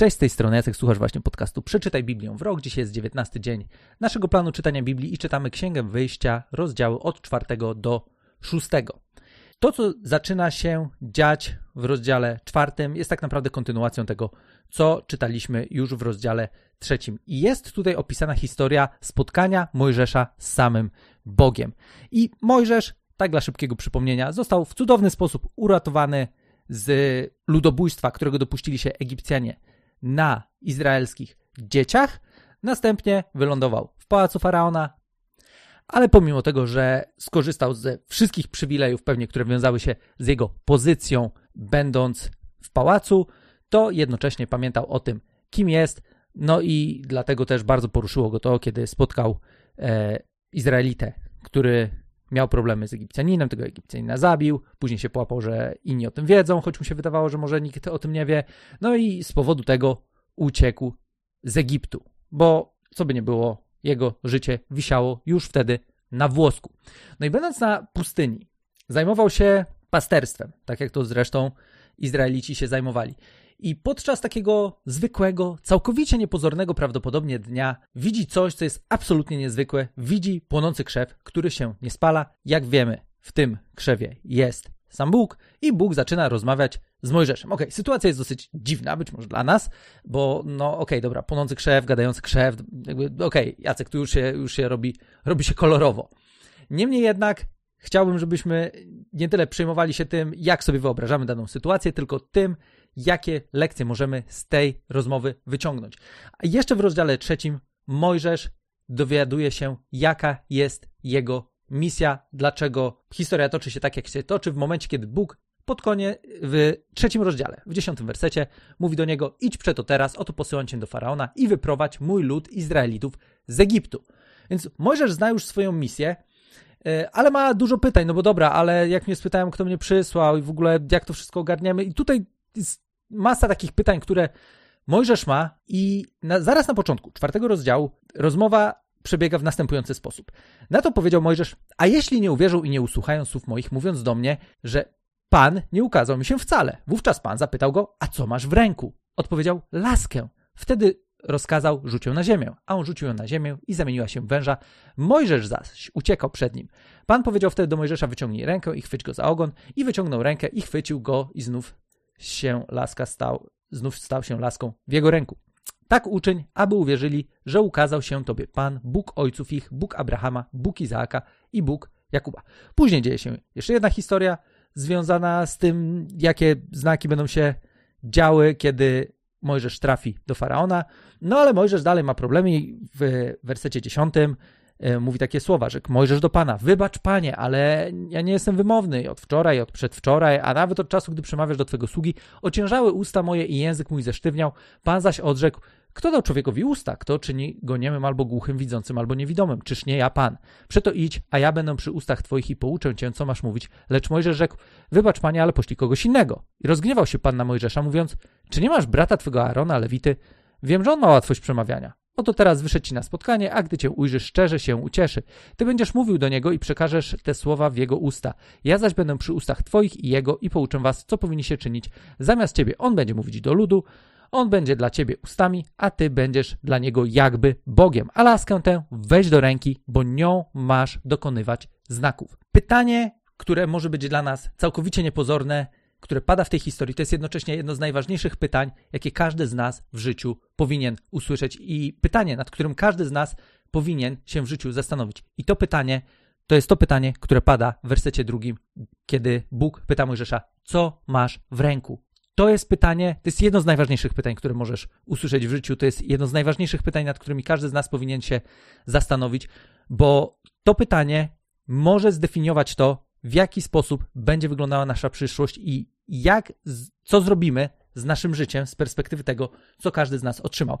Cześć, z tej strony Jacek, słuchasz właśnie podcastu Przeczytaj Biblię w rok. Dzisiaj jest 19 dzień naszego planu czytania Biblii i czytamy Księgę Wyjścia, rozdziały od 4 do 6. To, co zaczyna się dziać w rozdziale czwartym, jest tak naprawdę kontynuacją tego, co czytaliśmy już w rozdziale trzecim. I jest tutaj opisana historia spotkania Mojżesza z samym Bogiem. I Mojżesz, tak dla szybkiego przypomnienia, został w cudowny sposób uratowany z ludobójstwa, którego dopuścili się Egipcjanie na izraelskich dzieciach. Następnie wylądował w pałacu faraona, ale pomimo tego, że skorzystał ze wszystkich przywilejów, pewnie, które wiązały się z jego pozycją, będąc w pałacu, to jednocześnie pamiętał o tym, kim jest. No i dlatego też bardzo poruszyło go to, kiedy spotkał e, Izraelitę, który miał problemy z Egipcjaninem, tego Egipcjanina zabił, później się połapał, że inni o tym wiedzą, choć mu się wydawało, że może nikt o tym nie wie. No i z powodu tego uciekł z Egiptu, bo co by nie było, jego życie wisiało już wtedy na włosku. No i będąc na pustyni, zajmował się pasterstwem, tak jak to zresztą Izraelici się zajmowali. I podczas takiego zwykłego, całkowicie niepozornego prawdopodobnie dnia widzi coś, co jest absolutnie niezwykłe. Widzi płonący krzew, który się nie spala. Jak wiemy, w tym krzewie jest sam Bóg i Bóg zaczyna rozmawiać z Mojżeszem. Okej, okay, sytuacja jest dosyć dziwna, być może dla nas, bo no okej, okay, dobra, płonący krzew, gadający krzew, jakby okej, okay, Jacek, tu już się, już się robi, robi się kolorowo. Niemniej jednak chciałbym, żebyśmy nie tyle przejmowali się tym, jak sobie wyobrażamy daną sytuację, tylko tym, jakie lekcje możemy z tej rozmowy wyciągnąć. A jeszcze w rozdziale trzecim Mojżesz dowiaduje się, jaka jest jego misja, dlaczego historia toczy się tak, jak się toczy w momencie, kiedy Bóg pod koniec, w trzecim rozdziale, w dziesiątym wersecie, mówi do niego: Idź przeto teraz, oto posyłam cię do faraona i wyprowadź mój lud Izraelitów z Egiptu. Więc Mojżesz zna już swoją misję, e, ale ma dużo pytań, no bo dobra, ale jak mnie spytałem, kto mnie przysłał i w ogóle jak to wszystko ogarniemy, i tutaj jest masa takich pytań, które Mojżesz ma i na, zaraz na początku czwartego rozdziału rozmowa przebiega w następujący sposób. Na to powiedział Mojżesz, a jeśli nie uwierzą i nie usłuchają słów moich, mówiąc do mnie, że Pan nie ukazał mi się wcale. Wówczas Pan zapytał go, a co masz w ręku? Odpowiedział, laskę. Wtedy rozkazał, rzuć ją na ziemię. A on rzucił ją na ziemię i zamieniła się w węża. Mojżesz zaś uciekał przed nim. Pan powiedział wtedy do Mojżesza, wyciągnij rękę i chwyć go za ogon. I wyciągnął rękę i chwycił go i znów się laska stał, znów stał się laską w jego ręku. Tak uczyń, aby uwierzyli, że ukazał się Tobie Pan, Bóg ojców ich, Bóg Abrahama, Bóg Izaaka i Bóg Jakuba. Później dzieje się jeszcze jedna historia związana z tym, jakie znaki będą się działy, kiedy Mojżesz trafi do faraona. No ale Mojżesz dalej ma problemy w wersecie 10 E, mówi takie słowa, że Mojżesz do Pana, wybacz Panie, ale ja nie jestem wymowny od wczoraj, od przedwczoraj, a nawet od czasu, gdy przemawiasz do Twego sługi, ociężały usta moje i język mój zesztywniał. Pan zaś odrzekł, kto dał człowiekowi usta? Kto czyni go niemym albo głuchym, widzącym albo niewidomym? Czyż nie ja, Pan? Przeto idź, a ja będę przy ustach Twoich i pouczę Cię, co masz mówić. Lecz Mojżesz rzekł, wybacz Panie, ale poślij kogoś innego. I rozgniewał się Pan na Mojżesza, mówiąc, czy nie masz brata Twego Arona, Lewity? Wiem, że on ma łatwość przemawiania. Oto teraz wyszedł ci na spotkanie, a gdy cię ujrzy, szczerze się ucieszy. Ty będziesz mówił do niego i przekażesz te słowa w jego usta. Ja zaś będę przy ustach twoich i jego i pouczę was, co powinni się czynić. Zamiast ciebie on będzie mówić do ludu, on będzie dla ciebie ustami, a ty będziesz dla niego jakby Bogiem. A laskę tę weź do ręki, bo nią masz dokonywać znaków. Pytanie, które może być dla nas całkowicie niepozorne, które pada w tej historii, to jest jednocześnie jedno z najważniejszych pytań, jakie każdy z nas w życiu powinien usłyszeć i pytanie, nad którym każdy z nas powinien się w życiu zastanowić. I to pytanie to jest to pytanie, które pada w wersecie drugim, kiedy Bóg pyta Mojżesza, co masz w ręku? To jest pytanie, to jest jedno z najważniejszych pytań, które możesz usłyszeć w życiu. To jest jedno z najważniejszych pytań, nad którymi każdy z nas powinien się zastanowić, bo to pytanie może zdefiniować to, w jaki sposób będzie wyglądała nasza przyszłość i jak, co zrobimy z naszym życiem z perspektywy tego, co każdy z nas otrzymał.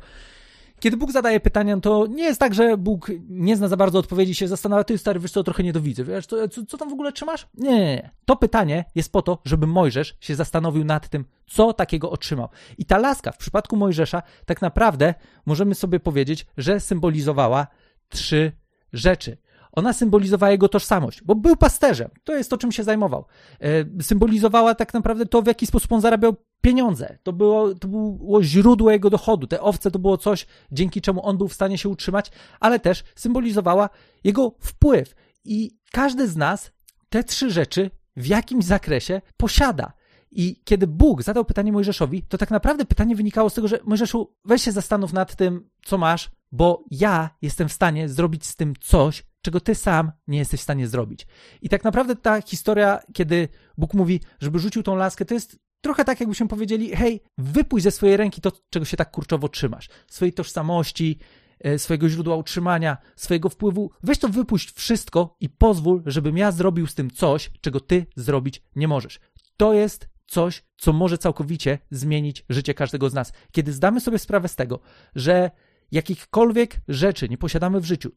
Kiedy Bóg zadaje pytania, to nie jest tak, że Bóg nie zna za bardzo odpowiedzi się zastanawia, ty stary, wiesz co, trochę nie dowidzę, wiesz, co, co, co tam w ogóle trzymasz? Nie, nie, nie. To pytanie jest po to, żeby Mojżesz się zastanowił nad tym, co takiego otrzymał. I ta laska w przypadku Mojżesza tak naprawdę możemy sobie powiedzieć, że symbolizowała trzy rzeczy. Ona symbolizowała jego tożsamość, bo był pasterzem. To jest to, czym się zajmował. E, symbolizowała tak naprawdę to, w jaki sposób on zarabiał pieniądze. To było, to było źródło jego dochodu. Te owce to było coś, dzięki czemu on był w stanie się utrzymać, ale też symbolizowała jego wpływ. I każdy z nas te trzy rzeczy w jakimś zakresie posiada. I kiedy Bóg zadał pytanie Mojżeszowi, to tak naprawdę pytanie wynikało z tego, że Mojżeszu, weź się zastanów nad tym, co masz, bo ja jestem w stanie zrobić z tym coś, czego ty sam nie jesteś w stanie zrobić. I tak naprawdę ta historia, kiedy Bóg mówi, żeby rzucił tą laskę, to jest trochę tak, jakbyśmy powiedzieli, hej, wypuść ze swojej ręki to, czego się tak kurczowo trzymasz. Swojej tożsamości, e, swojego źródła utrzymania, swojego wpływu. Weź to wypuść wszystko i pozwól, żebym ja zrobił z tym coś, czego ty zrobić nie możesz. To jest coś, co może całkowicie zmienić życie każdego z nas. Kiedy zdamy sobie sprawę z tego, że jakichkolwiek rzeczy nie posiadamy w życiu,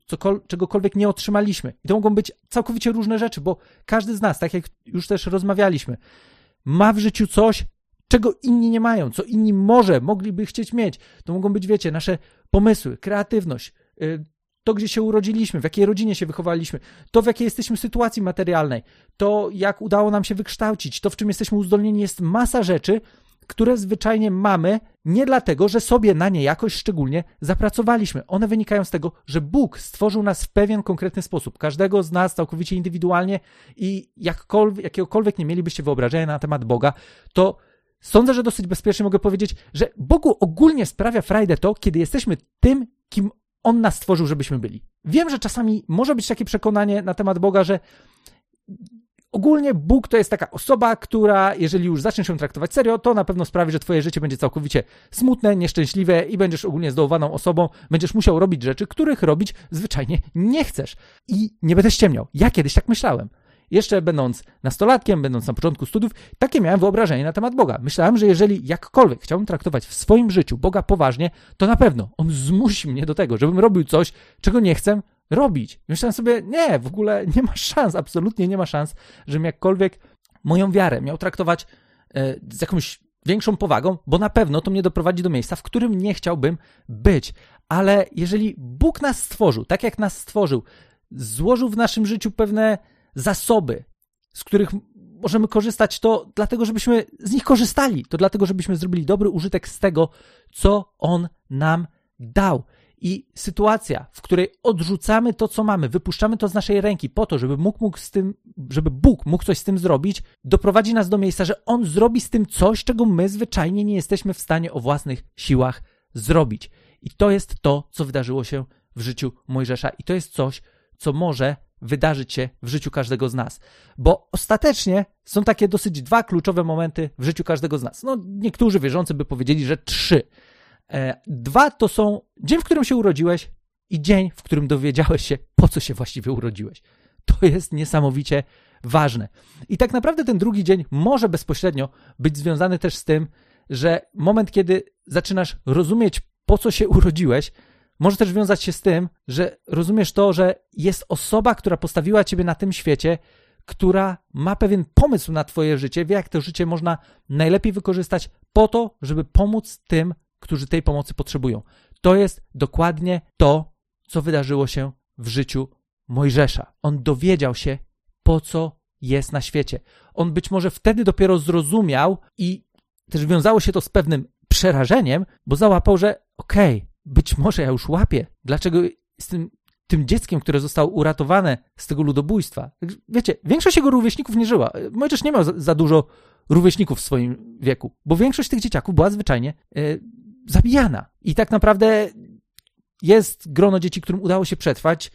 czegokolwiek nie otrzymaliśmy, i to mogą być całkowicie różne rzeczy, bo każdy z nas, tak jak już też rozmawialiśmy, ma w życiu coś, czego inni nie mają, co inni może mogliby chcieć mieć. To mogą być, wiecie, nasze pomysły, kreatywność, y, to, gdzie się urodziliśmy, w jakiej rodzinie się wychowaliśmy, to, w jakiej jesteśmy sytuacji materialnej, to, jak udało nam się wykształcić, to, w czym jesteśmy uzdolnieni, jest masa rzeczy, które zwyczajnie mamy nie dlatego, że sobie na nie jakoś szczególnie zapracowaliśmy. One wynikają z tego, że Bóg stworzył nas w pewien konkretny sposób, każdego z nas całkowicie indywidualnie i jakkolwiek, jakiegokolwiek nie mielibyście wyobrażenia na temat Boga, to sądzę, że dosyć bezpiecznie mogę powiedzieć, że Bogu ogólnie sprawia frajdę to, kiedy jesteśmy tym, kim on nas stworzył, żebyśmy byli. Wiem, że czasami może być takie przekonanie na temat Boga, że ogólnie Bóg to jest taka osoba, która, jeżeli już zaczniesz ją traktować serio, to na pewno sprawi, że twoje życie będzie całkowicie smutne, nieszczęśliwe i będziesz ogólnie zdołowaną osobą, będziesz musiał robić rzeczy, których robić zwyczajnie nie chcesz. I nie będę ściemniał. Ja kiedyś tak myślałem. Jeszcze będąc nastolatkiem, będąc na początku studiów, takie miałem wyobrażenie na temat Boga. Myślałem, że jeżeli jakkolwiek chciałbym traktować w swoim życiu Boga poważnie, to na pewno On zmusi mnie do tego, żebym robił coś, czego nie chcę robić. Myślałem sobie, nie, w ogóle nie ma szans, absolutnie nie ma szans, żebym jakkolwiek moją wiarę miał traktować e, z jakąś większą powagą, bo na pewno to mnie doprowadzi do miejsca, w którym nie chciałbym być. Ale jeżeli Bóg nas stworzył, tak jak nas stworzył, złożył w naszym życiu pewne zasoby, z których możemy korzystać, to dlatego, żebyśmy z nich korzystali. To dlatego, żebyśmy zrobili dobry użytek z tego, co On nam dał. I sytuacja, w której odrzucamy to, co mamy, wypuszczamy to z naszej ręki po to, żeby, mógł, mógł z tym, żeby Bóg mógł coś z tym zrobić, doprowadzi nas do miejsca, że On zrobi z tym coś, czego my zwyczajnie nie jesteśmy w stanie o własnych siłach zrobić. I to jest to, co wydarzyło się w życiu Mojżesza. I to jest coś, co może wydarzyć się w życiu każdego z nas. Bo ostatecznie są takie dosyć dwa kluczowe momenty w życiu każdego z nas. No, niektórzy wierzący by powiedzieli, że trzy. E, dwa to są dzień, w którym się urodziłeś i dzień, w którym dowiedziałeś się, po co się właściwie urodziłeś. To jest niesamowicie ważne. I tak naprawdę ten drugi dzień może bezpośrednio być związany też z tym, że moment, kiedy zaczynasz rozumieć, po co się urodziłeś, może też wiązać się z tym, że rozumiesz to, że jest osoba, która postawiła ciebie na tym świecie, która ma pewien pomysł na twoje życie, wie jak to życie można najlepiej wykorzystać po to, żeby pomóc tym, którzy tej pomocy potrzebują. To jest dokładnie to, co wydarzyło się w życiu Mojżesza. On dowiedział się, po co jest na świecie. On być może wtedy dopiero zrozumiał i też wiązało się to z pewnym przerażeniem, bo załapał, że okej, okay, być może ja już łapię, dlaczego jestem tym dzieckiem, które zostało uratowane z tego ludobójstwa. Wiecie, większość jego rówieśników nie żyła. Mojżesz nie miał za, za dużo rówieśników w swoim wieku, bo większość tych dzieciaków była zwyczajnie e, zabijana. I tak naprawdę jest grono dzieci, którym udało się przetrwać,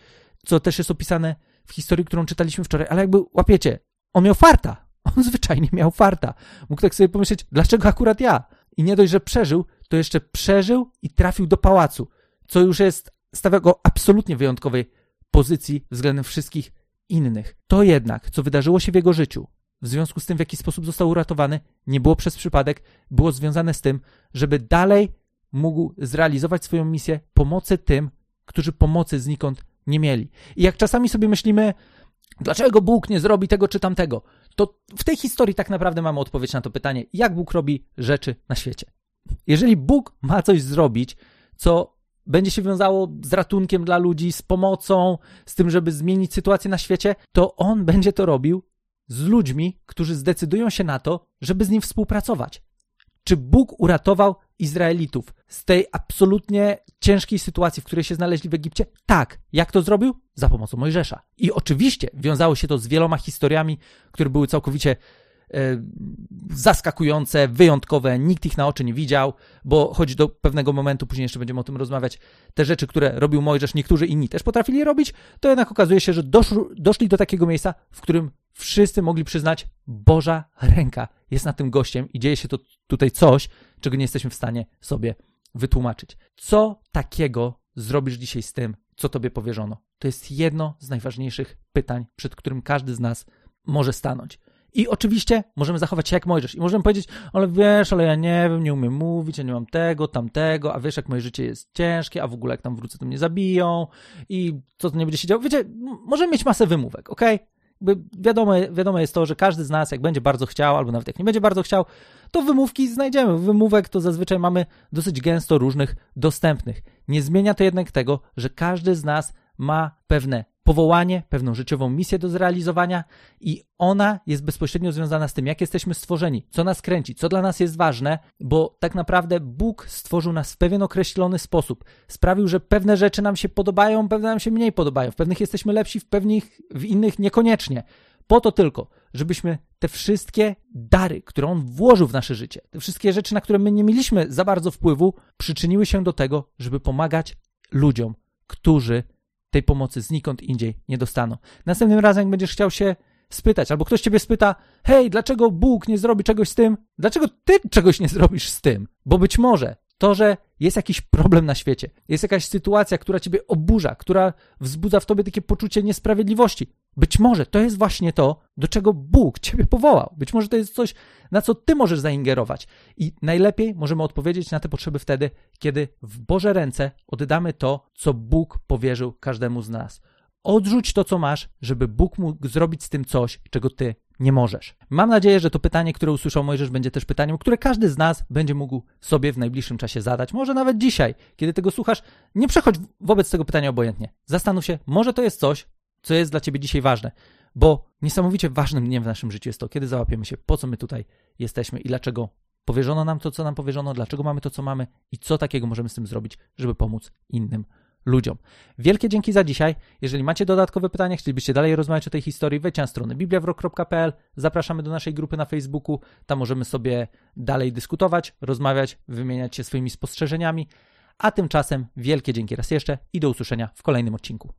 co też jest opisane w historii, którą czytaliśmy wczoraj, ale jakby łapiecie, on miał farta. On zwyczajnie miał farta. Mógł tak sobie pomyśleć, dlaczego akurat ja? I nie dość, że przeżył, to jeszcze przeżył i trafił do pałacu, co już jest, stawia go absolutnie wyjątkowej pozycji względem wszystkich innych. To jednak, co wydarzyło się w jego życiu, w związku z tym, w jaki sposób został uratowany, nie było przez przypadek, było związane z tym, żeby dalej mógł zrealizować swoją misję pomocy tym, którzy pomocy znikąd nie mieli. I jak czasami sobie myślimy, dlaczego Bóg nie zrobi tego czy tamtego, to w tej historii tak naprawdę mamy odpowiedź na to pytanie, jak Bóg robi rzeczy na świecie. Jeżeli Bóg ma coś zrobić, co będzie się wiązało z ratunkiem dla ludzi, z pomocą, z tym, żeby zmienić sytuację na świecie, to on będzie to robił z ludźmi, którzy zdecydują się na to, żeby z nim współpracować. Czy Bóg uratował Izraelitów z tej absolutnie ciężkiej sytuacji, w której się znaleźli w Egipcie? Tak. Jak to zrobił? Za pomocą Mojżesza. I oczywiście wiązało się to z wieloma historiami, które były całkowicie e, zaskakujące, wyjątkowe, nikt ich na oczy nie widział, bo choć do pewnego momentu, później jeszcze będziemy o tym rozmawiać, te rzeczy, które robił Mojżesz, niektórzy inni też potrafili robić, to jednak okazuje się, że doszli do takiego miejsca, w którym wszyscy mogli przyznać, Boża ręka jest na tym gościem i dzieje się to tutaj coś, czego nie jesteśmy w stanie sobie wytłumaczyć. Co takiego zrobisz dzisiaj z tym, co tobie powierzono? To jest jedno z najważniejszych pytań, przed którym każdy z nas może stanąć. I oczywiście możemy zachować się jak Mojżesz i możemy powiedzieć, ale wiesz, ale ja nie wiem, nie umiem mówić, ja nie mam tego, tamtego, a wiesz, jak moje życie jest ciężkie, a w ogóle jak tam wrócę, to mnie zabiją i co to nie będzie się działo. Wiecie, możemy mieć masę wymówek, ok? Wiadomo, wiadomo jest to, że każdy z nas, jak będzie bardzo chciał, albo nawet jak nie będzie bardzo chciał, to wymówki znajdziemy. Wymówek to zazwyczaj mamy dosyć gęsto różnych dostępnych. Nie zmienia to jednak tego, że każdy z nas ma pewne powołanie, pewną życiową misję do zrealizowania i ona jest bezpośrednio związana z tym, jak jesteśmy stworzeni, co nas kręci, co dla nas jest ważne, bo tak naprawdę Bóg stworzył nas w pewien określony sposób. Sprawił, że pewne rzeczy nam się podobają, pewne nam się mniej podobają, w pewnych jesteśmy lepsi, w pewnych, w innych niekoniecznie. Po to tylko, żebyśmy te wszystkie dary, które On włożył w nasze życie, te wszystkie rzeczy, na które my nie mieliśmy za bardzo wpływu, przyczyniły się do tego, żeby pomagać ludziom, którzy tej pomocy znikąd indziej nie dostaną. Następnym razem, jak będziesz chciał się spytać, albo ktoś ciebie spyta, hej, dlaczego Bóg nie zrobi czegoś z tym? Dlaczego ty czegoś nie zrobisz z tym? Bo być może to, że jest jakiś problem na świecie, jest jakaś sytuacja, która ciebie oburza, która wzbudza w tobie takie poczucie niesprawiedliwości. Być może to jest właśnie to, do czego Bóg ciebie powołał. Być może to jest coś, na co ty możesz zaingerować. I najlepiej możemy odpowiedzieć na te potrzeby wtedy, kiedy w Boże ręce oddamy to, co Bóg powierzył każdemu z nas. Odrzuć to, co masz, żeby Bóg mógł zrobić z tym coś, czego ty nie możesz. Mam nadzieję, że to pytanie, które usłyszał Mojżesz, będzie też pytaniem, które każdy z nas będzie mógł sobie w najbliższym czasie zadać. Może nawet dzisiaj, kiedy tego słuchasz, nie przechodź wobec tego pytania obojętnie. Zastanów się, może to jest coś, co jest dla ciebie dzisiaj ważne, bo niesamowicie ważnym dniem w naszym życiu jest to, kiedy załapiemy się, po co my tutaj jesteśmy i dlaczego powierzono nam to, co nam powierzono, dlaczego mamy to, co mamy i co takiego możemy z tym zrobić, żeby pomóc innym ludziom. Wielkie dzięki za dzisiaj. Jeżeli macie dodatkowe pytania, chcielibyście dalej rozmawiać o tej historii, wejdźcie na stronę bibliawrok.pl. Zapraszamy do naszej grupy na Facebooku. Tam możemy sobie dalej dyskutować, rozmawiać, wymieniać się swoimi spostrzeżeniami. A tymczasem wielkie dzięki raz jeszcze i do usłyszenia w kolejnym odcinku.